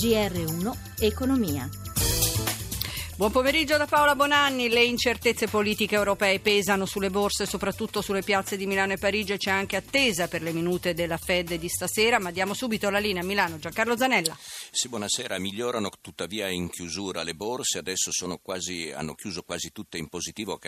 GR1 Economia. Buon pomeriggio da Paola Bonanni. Le incertezze politiche europee pesano sulle borse, soprattutto sulle piazze di Milano e Parigi. C'è anche attesa per le minute della Fed di stasera, ma diamo subito la linea a Milano. Giancarlo Zanella. Sì, buonasera. Migliorano tuttavia in chiusura le borse. Adesso quasi, hanno chiuso quasi tutte in positivo,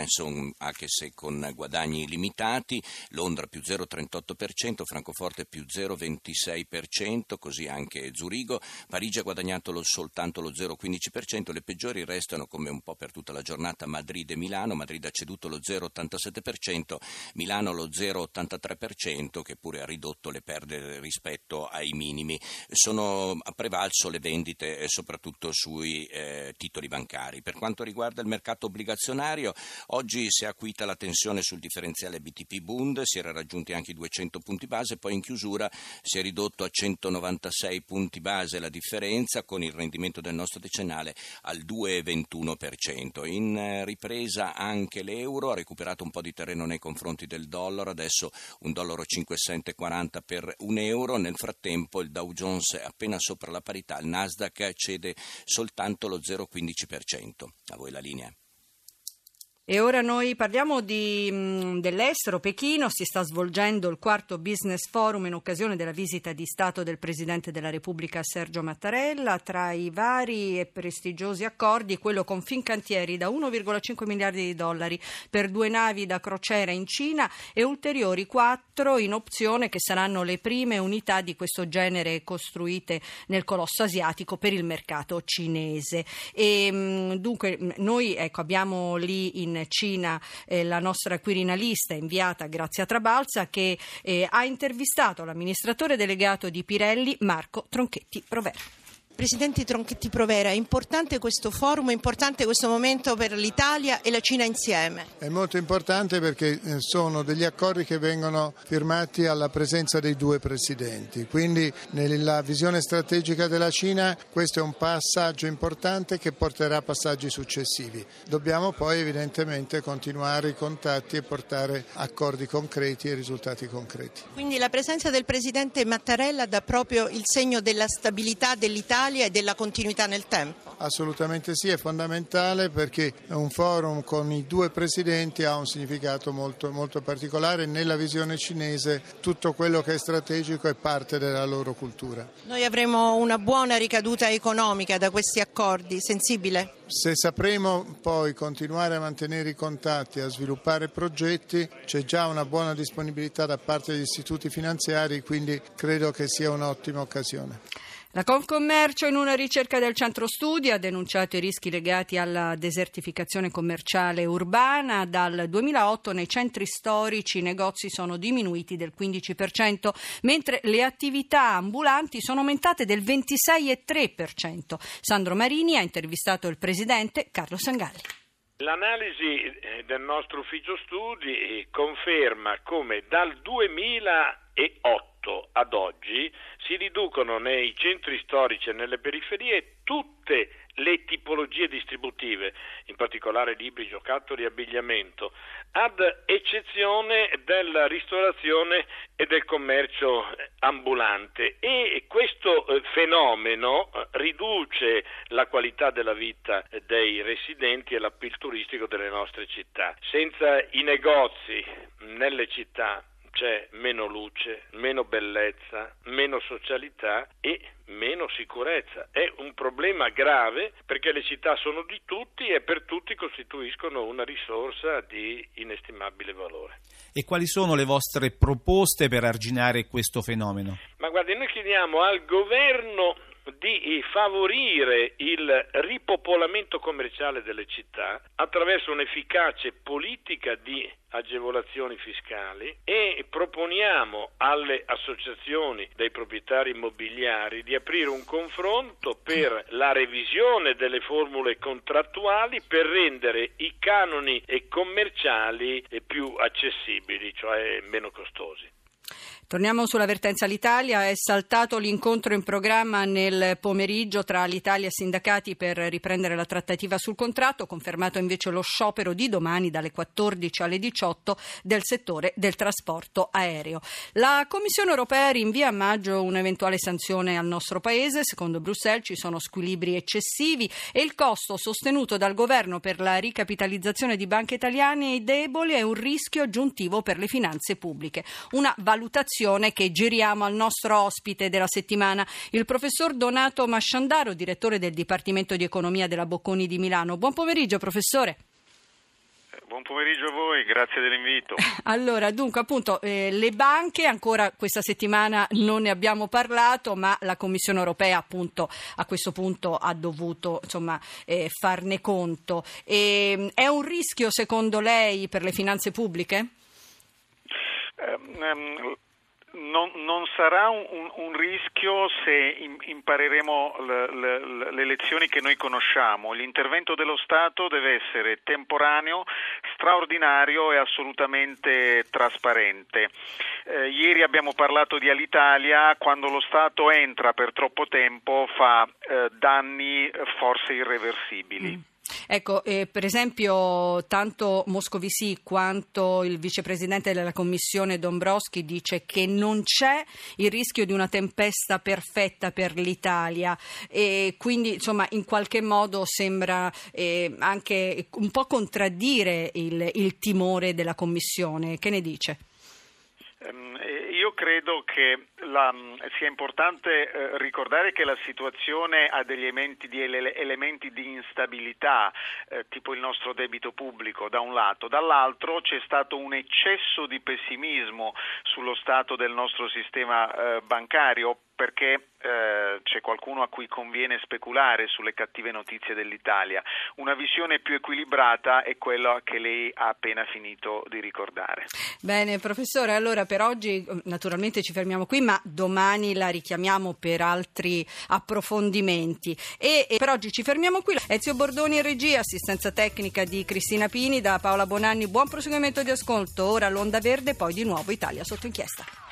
anche se con guadagni limitati. Londra più 0,38%, Francoforte più 0,26%, così anche Zurigo. Parigi ha guadagnato soltanto lo 0,15%. Le peggiori restano sono come un po' per tutta la giornata Madrid e Milano. Madrid ha ceduto lo 0,87%, Milano lo 0,83% che pure ha ridotto le perdite rispetto ai minimi. Sono a prevalso le vendite eh, soprattutto sui eh, titoli bancari. Per quanto riguarda il mercato obbligazionario, oggi si è acuita la tensione sul differenziale BTP Bund, si era raggiunti anche i 200 punti base, poi in chiusura si è ridotto a 196 punti base la differenza con il rendimento del nostro decennale al 2,21 21%. In eh, ripresa anche l'euro ha recuperato un po' di terreno nei confronti del dollaro, adesso un dollaro 5,40 per un euro. Nel frattempo il Dow Jones è appena sopra la parità, il Nasdaq cede soltanto lo 0,15%. A voi la linea. E ora noi parliamo di, mh, dell'estero. Pechino si sta svolgendo il quarto business forum in occasione della visita di Stato del Presidente della Repubblica Sergio Mattarella. Tra i vari e prestigiosi accordi, quello con Fincantieri da 1,5 miliardi di dollari per due navi da crociera in Cina e ulteriori quattro in opzione che saranno le prime unità di questo genere costruite nel colosso asiatico per il mercato cinese. E, mh, dunque noi ecco, abbiamo lì in Cina eh, la nostra quirinalista inviata Grazia Trabalza che eh, ha intervistato l'amministratore delegato di Pirelli Marco Tronchetti Provera. Presidente Tronchetti Provera, è importante questo forum, è importante questo momento per l'Italia e la Cina insieme? È molto importante perché eh, sono degli accordi che vengono firmati alla presenza dei due presidenti, quindi nella visione strategica della Cina questo è un passaggio importante che porterà a passaggi successivi. Dobbiamo poi evidentemente continuare i contatti e portare accordi concreti e risultati concreti. Quindi la presenza del Presidente Mattarella dà proprio il segno della stabilità dell'Italia dell'Italia e della continuità nel tempo? Assolutamente sì, è fondamentale perché un forum con i due presidenti ha un significato molto, molto particolare. Nella visione cinese tutto quello che è strategico è parte della loro cultura. Noi avremo una buona ricaduta economica da questi accordi, sensibile? Se sapremo poi continuare a mantenere i contatti, a sviluppare progetti, c'è già una buona disponibilità da parte degli istituti finanziari, quindi credo che sia un'ottima occasione. La Confcommercio in una ricerca del centro studi ha denunciato i rischi legati alla desertificazione commerciale urbana. Dal 2008 nei centri storici i negozi sono diminuiti del 15%, mentre le attività ambulanti sono aumentate del 26,3%. Sandro Marini ha intervistato il presidente Carlo Sangalli. L'analisi eh, del nostro ufficio studi conferma come dal 2008 ad oggi si riducono nei centri storici e nelle periferie tutte le tipologie distributive, in particolare libri, giocattoli e abbigliamento, ad eccezione della ristorazione e del commercio ambulante e questo eh, fenomeno eh, riduce la qualità della vita dei residenti e l'appil turistico delle nostre città. Senza i negozi nelle città c'è meno luce, meno bellezza, meno socialità e meno sicurezza. È un problema grave perché le città sono di tutti e per tutti costituiscono una risorsa di inestimabile valore. E quali sono le vostre proposte per arginare questo fenomeno? Ma guardi, noi chiediamo al governo di favorire il ripopolamento commerciale delle città attraverso un'efficace politica di agevolazioni fiscali e proponiamo alle associazioni dei proprietari immobiliari di aprire un confronto per la revisione delle formule contrattuali per rendere i canoni commerciali più accessibili, cioè meno costosi. Torniamo sull'avvertenza all'Italia. È saltato l'incontro in programma nel pomeriggio tra l'Italia e i sindacati per riprendere la trattativa sul contratto, confermato invece lo sciopero di domani dalle 14 alle 18 del settore del trasporto aereo. La Commissione europea rinvia a maggio un'eventuale sanzione al nostro paese. Secondo Bruxelles ci sono squilibri eccessivi e il costo sostenuto dal governo per la ricapitalizzazione di banche italiane è un rischio aggiuntivo per le finanze pubbliche. Una valutazione che giriamo al nostro ospite della settimana, il professor Donato Masciandaro, direttore del Dipartimento di Economia della Bocconi di Milano. Buon pomeriggio, professore. Buon pomeriggio a voi, grazie dell'invito. Allora, dunque, appunto, eh, le banche ancora questa settimana non ne abbiamo parlato, ma la Commissione europea, appunto, a questo punto ha dovuto insomma, eh, farne conto. E, ehm, è un rischio, secondo lei, per le finanze pubbliche? Um, um, non, non, sarà un, un, rischio se impareremo le, le, le, lezioni che noi conosciamo. L'intervento dello Stato deve essere temporaneo, straordinario e assolutamente trasparente. Eh, ieri abbiamo parlato di Alitalia, quando lo Stato entra per troppo tempo fa eh, danni forse irreversibili. Mm. Ecco, eh, per esempio, tanto Moscovici quanto il vicepresidente della Commissione Dombrowski dice che non c'è il rischio di una tempesta perfetta per l'Italia e quindi, insomma, in qualche modo sembra eh, anche un po' contraddire il, il timore della Commissione. Che ne dice? Um, io credo che la, sia importante eh, ricordare che la situazione ha degli elementi di, elementi di instabilità, eh, tipo il nostro debito pubblico da un lato, dall'altro c'è stato un eccesso di pessimismo sullo stato del nostro sistema eh, bancario perché eh, c'è qualcuno a cui conviene speculare sulle cattive notizie dell'Italia. Una visione più equilibrata è quella che lei ha appena finito di ricordare. Bene, professore, allora per oggi naturalmente ci fermiamo qui, ma domani la richiamiamo per altri approfondimenti. E, e per oggi ci fermiamo qui. Ezio Bordoni in regia, assistenza tecnica di Cristina Pini, da Paola Bonanni. Buon proseguimento di ascolto. Ora l'Onda Verde, poi di nuovo Italia sotto inchiesta.